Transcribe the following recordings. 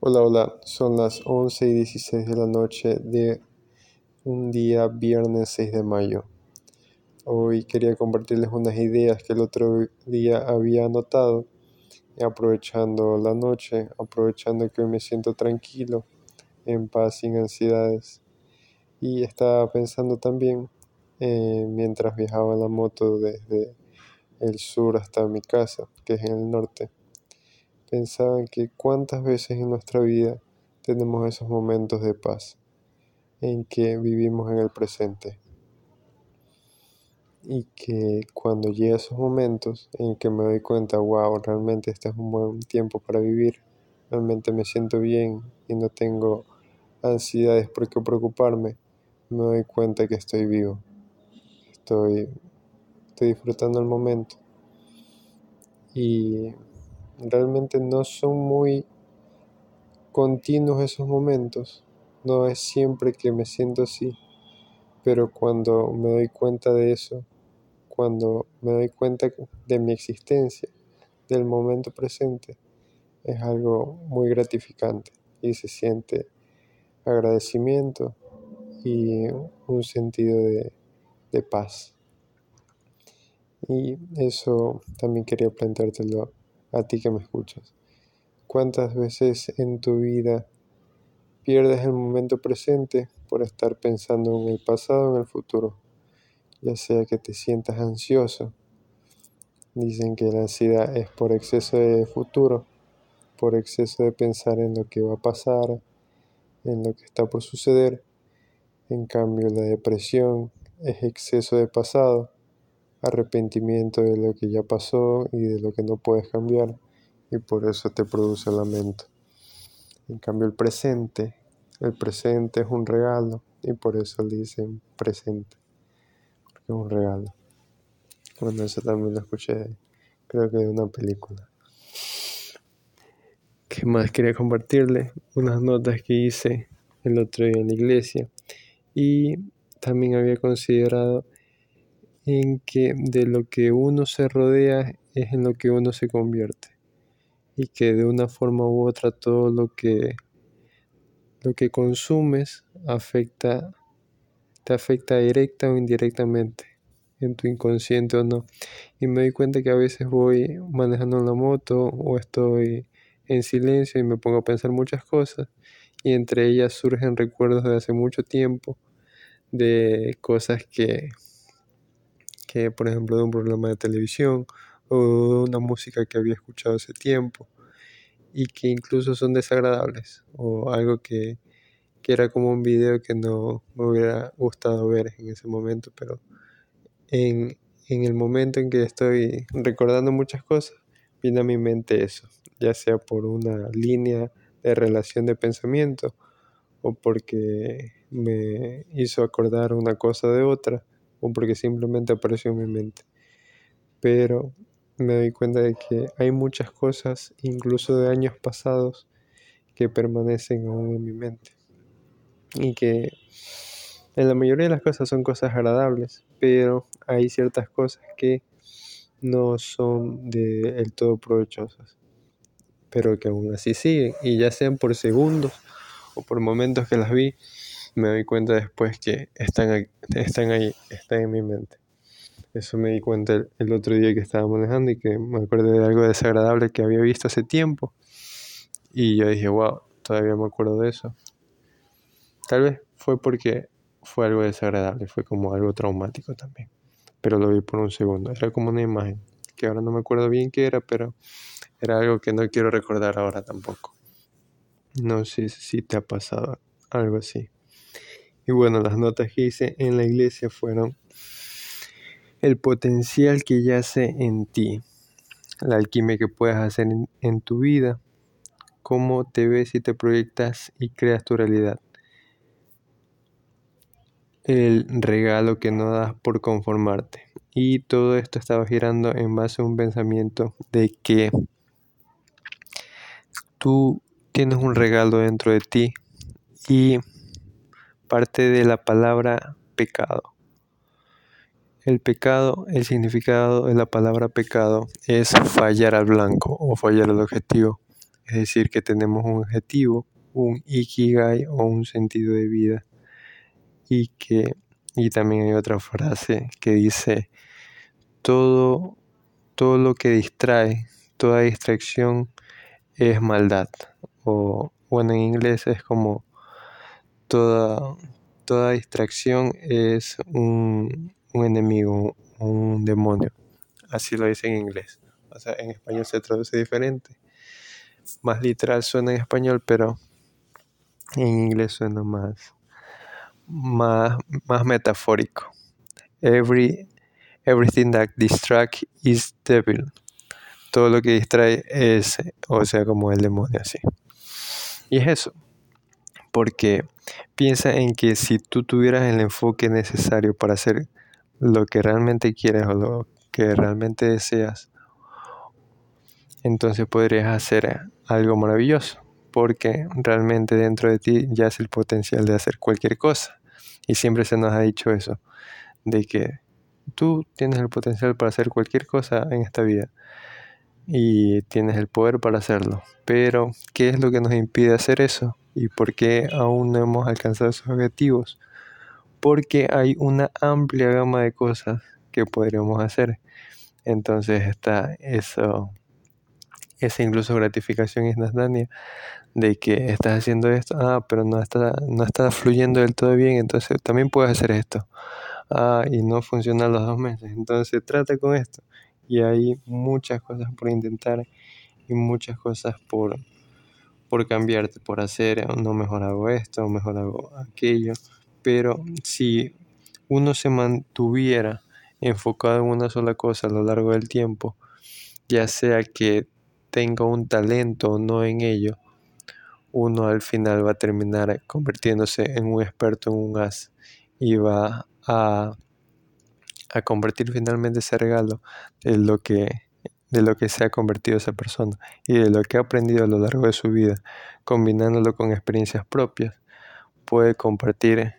Hola, hola, son las 11 y 16 de la noche de un día viernes 6 de mayo. Hoy quería compartirles unas ideas que el otro día había anotado, aprovechando la noche, aprovechando que hoy me siento tranquilo, en paz, sin ansiedades. Y estaba pensando también, eh, mientras viajaba en la moto desde el sur hasta mi casa, que es en el norte pensaban que cuántas veces en nuestra vida tenemos esos momentos de paz en que vivimos en el presente. Y que cuando llega esos momentos en que me doy cuenta, wow, realmente este es un buen tiempo para vivir, realmente me siento bien y no tengo ansiedades por qué preocuparme, me doy cuenta que estoy vivo. Estoy, estoy disfrutando el momento. Y realmente no son muy continuos esos momentos. No es siempre que me siento así. Pero cuando me doy cuenta de eso, cuando me doy cuenta de mi existencia, del momento presente, es algo muy gratificante y se siente agradecimiento y un sentido de, de paz. Y eso también quería planteártelo a ti que me escuchas. ¿Cuántas veces en tu vida pierdes el momento presente por estar pensando en el pasado o en el futuro? Ya sea que te sientas ansioso. Dicen que la ansiedad es por exceso de futuro, por exceso de pensar en lo que va a pasar, en lo que está por suceder. En cambio, la depresión es exceso de pasado arrepentimiento de lo que ya pasó y de lo que no puedes cambiar y por eso te produce lamento. En cambio el presente, el presente es un regalo y por eso le dicen presente, porque es un regalo. Bueno, eso también lo escuché, creo que de una película. ¿Qué más quería compartirle? Unas notas que hice el otro día en la iglesia y también había considerado en que de lo que uno se rodea es en lo que uno se convierte y que de una forma u otra todo lo que lo que consumes afecta te afecta directa o indirectamente en tu inconsciente o no. Y me doy cuenta que a veces voy manejando la moto o estoy en silencio y me pongo a pensar muchas cosas y entre ellas surgen recuerdos de hace mucho tiempo de cosas que que por ejemplo de un programa de televisión o de una música que había escuchado hace tiempo y que incluso son desagradables o algo que, que era como un video que no me hubiera gustado ver en ese momento, pero en, en el momento en que estoy recordando muchas cosas, viene a mi mente eso, ya sea por una línea de relación de pensamiento o porque me hizo acordar una cosa de otra o porque simplemente apareció en mi mente. Pero me doy cuenta de que hay muchas cosas, incluso de años pasados, que permanecen aún en mi mente. Y que en la mayoría de las cosas son cosas agradables, pero hay ciertas cosas que no son del todo provechosas, pero que aún así siguen, y ya sean por segundos o por momentos que las vi, me doy cuenta después que están, ahí, están en mi mente. Eso me di cuenta el, otro día que estaba manejando y que me acuerdo de algo desagradable que había visto hace tiempo. Y yo dije, wow, todavía me acuerdo de eso. Tal vez fue porque fue algo desagradable, fue como algo traumático también. Pero lo vi por un segundo, era como una imagen, que ahora no me acuerdo bien qué era, pero era algo que no quiero recordar ahora tampoco. No sé si te ha pasado algo así. Y bueno, las notas que hice en la iglesia fueron el potencial que yace en ti, la alquimia que puedes hacer en, tu vida, cómo te ves y te proyectas y creas tu realidad. El regalo que no das por conformarte. Y todo esto estaba girando en base a un pensamiento de que tú tienes un regalo dentro de ti y parte de la palabra pecado. El pecado, el significado de la palabra pecado es fallar al blanco o fallar al objetivo. es decir, que tenemos un objetivo, un ikigai o un sentido de vida. Y que y también hay otra frase que dice todo todo lo que distrae, toda distracción es maldad o bueno, en inglés es como toda toda distracción es un, un enemigo, un demonio. Así lo dice en inglés. O sea, en español se traduce diferente. Más literal suena en español, pero en inglés suena más, más, más metafórico. Every, everything that distracts is devil. Todo lo que distrae es, o sea, como el demonio así. Y es eso. Porque piensa en que si tú tuvieras el enfoque necesario para hacer lo que realmente quieres o lo que realmente deseas, entonces podrías hacer algo maravilloso, porque realmente dentro de ti ya es el potencial de hacer cualquier cosa. Y siempre se nos ha dicho eso, de que tú tienes el potencial para hacer cualquier cosa en esta vida y tienes el poder para hacerlo. Pero, ¿qué es lo que nos impide hacer eso? ¿Y por qué aún no hemos alcanzado esos objetivos? Porque hay una amplia gama de cosas que podríamos hacer. Entonces está eso, esa incluso gratificación instantánea de que estás haciendo esto, ah, pero no está, no está fluyendo del todo bien, entonces también puedes hacer esto. Ah, y no funciona los dos meses, entonces trata con esto. Y hay muchas cosas por intentar y muchas cosas por, por cambiarte, por hacer, no mejor hago esto, mejor hago aquello. Pero si uno se mantuviera enfocado en una sola cosa a lo largo del tiempo, ya sea que tenga un talento o no en ello, uno al final va a terminar convirtiéndose en un experto en un as y va a, a convertir finalmente ese regalo de lo que de lo que se ha convertido esa persona y de lo que ha aprendido a lo largo de su vida, combinándolo con experiencias propias, puede compartir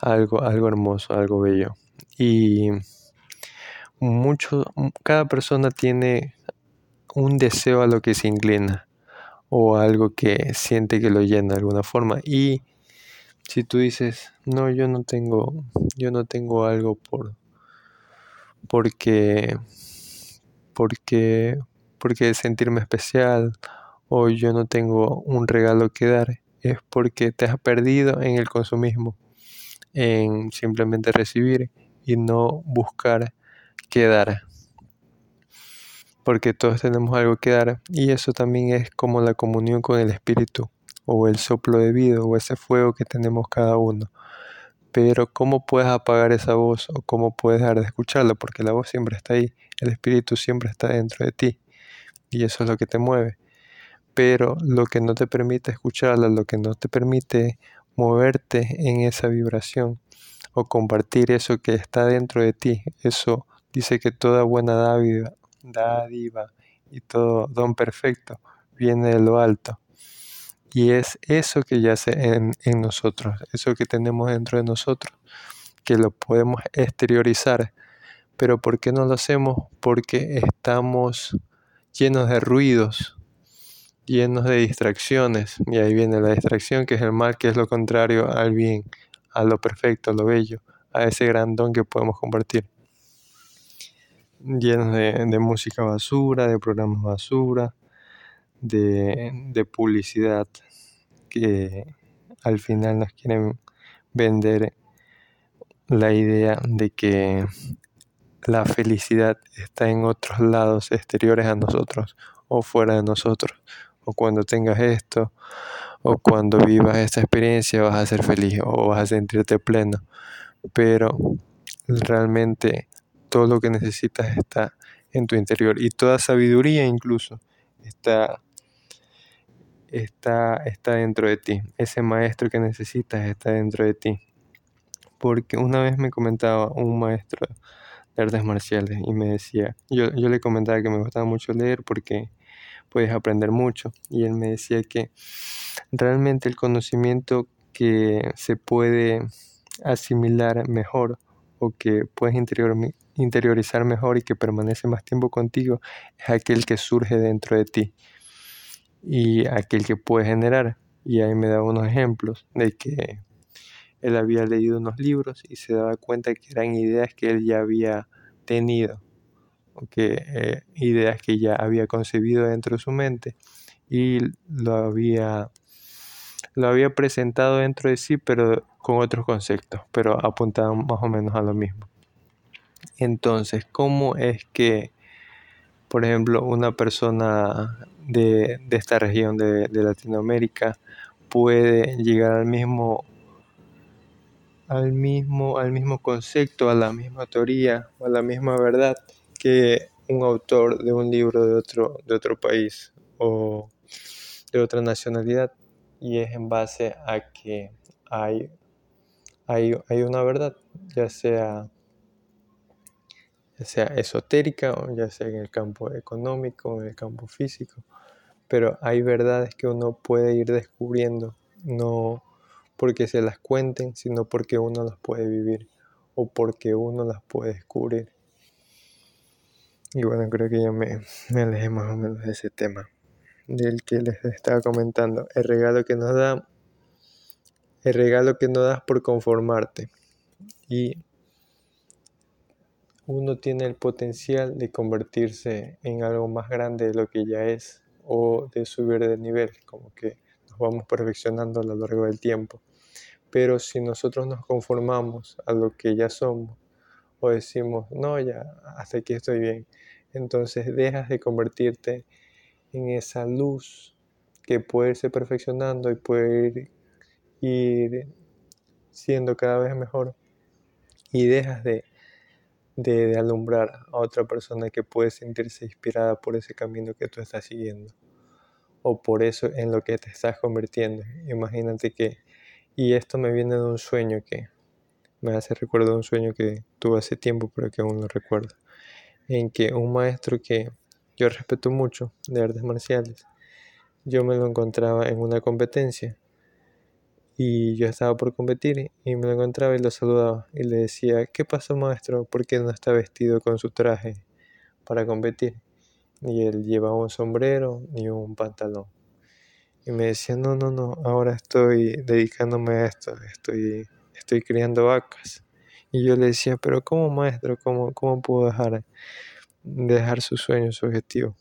algo, algo hermoso, algo bello. Y mucho, cada persona tiene un deseo a lo que se inclina o algo que siente que lo llena de alguna forma. Y si tú dices, no, yo no tengo, yo no tengo algo por, porque, porque, porque sentirme especial o yo no tengo un regalo que dar, es porque te has perdido en el consumismo, en simplemente recibir y no buscar qué dar porque todos tenemos algo que dar y eso también es como la comunión con el Espíritu o el soplo de vida o ese fuego que tenemos cada uno. Pero ¿cómo puedes apagar esa voz o cómo puedes dejar de escucharla? Porque la voz siempre está ahí, el Espíritu siempre está dentro de ti y eso es lo que te mueve. Pero lo que no te permite escucharla, lo que no te permite moverte en esa vibración o compartir eso que está dentro de ti, eso dice que toda buena dádiva dádiva y todo don perfecto viene de lo alto. Y es eso que yace en, en nosotros, eso que tenemos dentro de nosotros, que lo podemos exteriorizar. Pero ¿por qué no lo hacemos? Porque estamos llenos de ruidos, llenos de distracciones. Y ahí viene la distracción, que es el mal, que es lo contrario al bien, a lo perfecto, a lo bello, a ese gran don que podemos compartir llenos de, música basura, de programas basura, de, publicidad que al final nos quieren vender la idea de que la felicidad está en otros lados exteriores a nosotros o fuera de nosotros. O cuando tengas esto, o cuando vivas esta experiencia vas a ser feliz o vas a sentirte pleno. Pero realmente todo lo que necesitas está en tu interior y toda sabiduría incluso está, está, está dentro de ti. Ese maestro que necesitas está dentro de ti. Porque una vez me comentaba un maestro de artes marciales y me decía, yo, yo le comentaba que me gustaba mucho leer porque puedes aprender mucho y él me decía que realmente el conocimiento que se puede asimilar mejor o que puedes interiorizar mejor y que permanece más tiempo contigo es aquel que surge dentro de ti. Y aquel que puede generar. Y ahí me da unos ejemplos de que él había leído unos libros y se daba cuenta que eran ideas que él ya había tenido, que, eh, ideas que ya había concebido dentro de su mente y lo había, lo había presentado dentro de sí, pero con otros conceptos, pero apuntaban más o menos a lo mismo. Entonces, ¿cómo es que, por ejemplo, una persona de, esta región de, Latinoamérica puede llegar al mismo al mismo, al mismo concepto, a la misma teoría, a la misma verdad que un autor de un libro de otro, de otro país o de otra nacionalidad. Y es en base a que hay, hay, hay una verdad, ya sea ya sea esotérica o ya sea en el campo económico o en el campo físico. Pero hay verdades que uno puede ir descubriendo, no porque se las cuenten, sino porque uno las puede vivir o porque uno las puede descubrir. Y bueno, creo que ya me, me alejé más o menos de ese tema del que les estaba comentando. El regalo que nos da, el regalo que no das por conformarte. Y uno tiene el potencial de convertirse en algo más grande de lo que ya es o de subir de nivel, como que nos vamos perfeccionando a lo largo del tiempo. Pero si nosotros nos conformamos a lo que ya somos o decimos, no, ya, hasta aquí estoy bien, entonces dejas de convertirte en esa luz que puede irse perfeccionando y puede ir siendo cada vez mejor y dejas de de, alumbrar a otra persona que puede sentirse inspirada por ese camino que tú estás siguiendo o por eso en lo que te estás convirtiendo. Imagínate que, y esto me viene de un sueño que me hace recuerdo de un sueño que tuve hace tiempo, pero que aún lo recuerdo, en que un maestro que yo respeto mucho de artes marciales, yo me lo encontraba en una competencia y yo estaba por competir y me lo encontraba y lo saludaba y le decía, ¿qué pasó maestro? ¿Por qué no está vestido con su traje para competir? Y él llevaba un sombrero y un pantalón. Y me decía, no, no, no, ahora estoy dedicándome a esto, estoy, estoy criando vacas. Y yo le decía, pero ¿cómo maestro? ¿Cómo, cómo puedo dejar, dejar su sueño, su objetivo?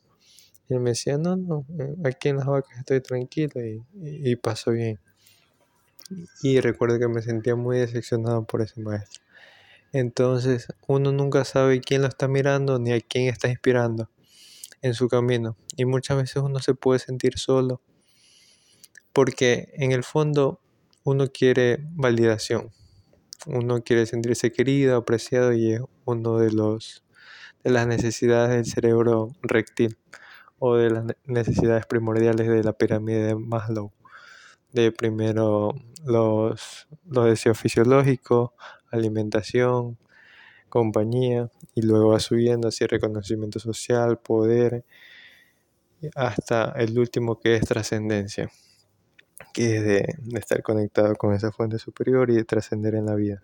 Y él me decía, no, no, aquí en las vacas estoy tranquilo y, y, y paso bien y recuerdo que me sentía muy decepcionado por ese maestro. Entonces uno nunca sabe quién lo está mirando ni a quién está inspirando en su camino. Y muchas veces uno se puede sentir solo porque en el fondo uno quiere validación. Uno quiere sentirse querido, apreciado y es uno de los de las necesidades del cerebro rectil o de las necesidades primordiales de la pirámide de Maslow de primero los, los deseos fisiológicos, alimentación, compañía, y va va subiendo así reconocimiento social, poder, hasta el último que es trascendencia, que es de, estar conectado con esa fuente superior y de trascender en la vida.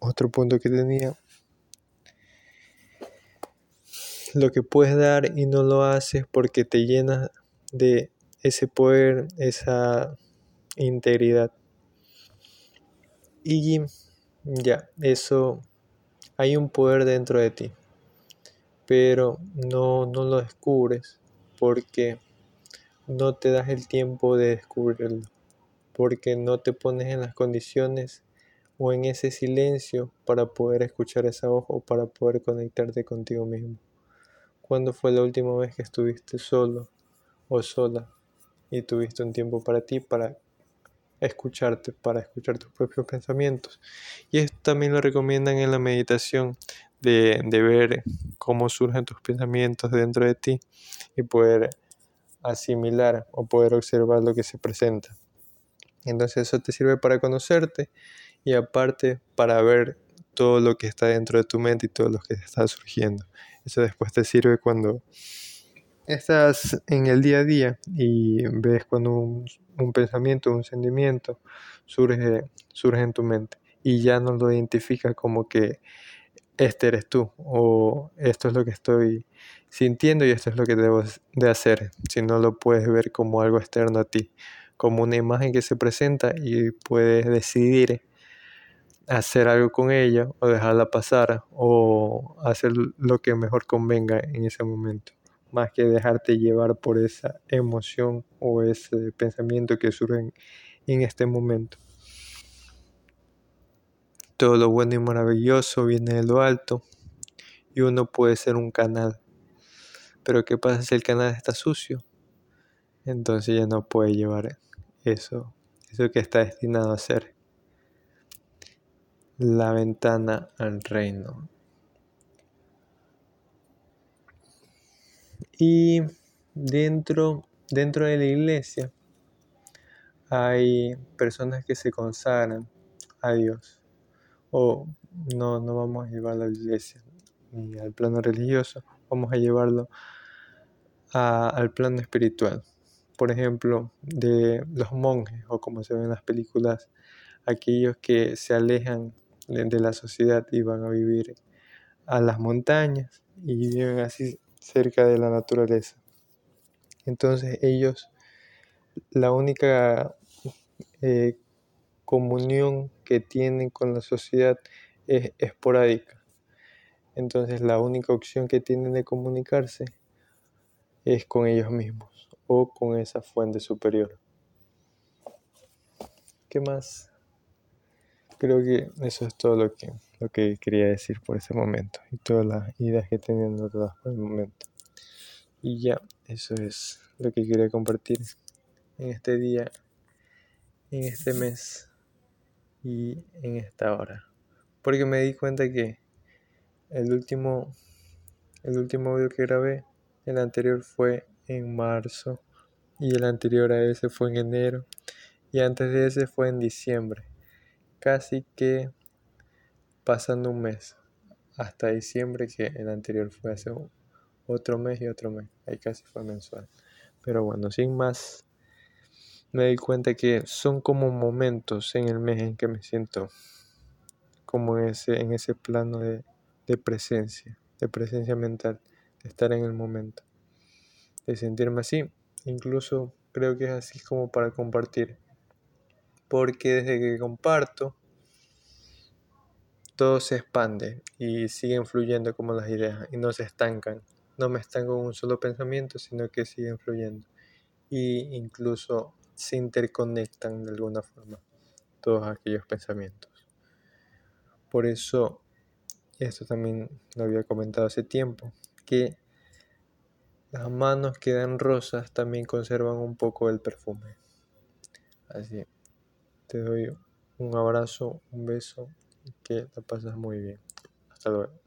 otro punto que tenía? Lo que puedes dar y no lo haces porque te llenas de ese poder, esa integridad. Y ya, eso, hay un poder dentro de ti, pero no, no lo descubres porque no te das el tiempo de descubrirlo, porque no te pones en las condiciones o en ese silencio para poder escuchar esa voz o para poder conectarte contigo mismo. ¿Cuándo fue la última vez que estuviste solo o sola y tuviste un tiempo para ti, para escucharte, para escuchar tus propios pensamientos. Y esto también lo recomiendan en la meditación, de, de ver cómo surgen tus pensamientos dentro de ti y poder asimilar o poder observar lo que se presenta. Entonces eso te sirve para conocerte y aparte para ver todo lo que está dentro de tu mente y todo lo que está surgiendo. Eso después te sirve cuando estás en el día a día y ves cuando un, pensamiento, un sentimiento surge, surge en tu mente y ya no lo identificas como que este eres tú o esto es lo que estoy sintiendo y esto es lo que debo de hacer. Si no lo puedes ver como algo externo a ti, como una imagen que se presenta y puedes decidir hacer algo con ella o dejarla pasar o hacer lo que mejor convenga en ese momento, más que dejarte llevar por esa emoción o ese pensamiento que surge en, este momento. Todo lo bueno y maravilloso viene de lo alto y uno puede ser un canal. Pero ¿qué pasa si el canal está sucio? Entonces ya no puede llevar eso, eso que está destinado a ser la ventana al reino. Y dentro, dentro de la iglesia hay personas que se consagran a Dios. O no, no vamos a llevarlo a la iglesia ni al plano religioso, vamos a llevarlo al plano espiritual. Por ejemplo, de los monjes o como se ven en las películas, aquellos que se alejan de la sociedad y van a vivir a las montañas y viven así cerca de la naturaleza. Entonces ellos, la única eh, comunión que tienen con la sociedad es esporádica. Entonces la única opción que tienen de comunicarse es con ellos mismos o con esa fuente superior. ¿Qué más creo que eso es todo lo que, lo que quería decir por ese momento y todas las ideas que teniendo todas por el momento. Y ya, eso es lo que quería compartir en este día, en este mes y en esta hora. Porque me di cuenta que el último, el último audio que grabé, el anterior fue en marzo y el anterior a ese fue en enero y antes de ese fue en diciembre casi que pasando un mes hasta diciembre que el anterior fue hace otro mes y otro mes ahí casi fue mensual. Pero bueno sin más me di cuenta que son como momentos en el mes en que me siento como en ese, en ese plano de, de presencia de presencia mental de estar en el momento de sentirme así. Incluso creo que es así como para compartir porque desde que comparto, todo se expande y siguen fluyendo como las ideas y no se estancan. No me estanco en un solo pensamiento, sino que siguen fluyendo. Y incluso se interconectan de alguna forma todos aquellos pensamientos. Por eso, esto también lo había comentado hace tiempo, que las manos que dan rosas también conservan un poco el perfume. Así. Te doy un abrazo, un beso que la pasas muy bien. Hasta luego.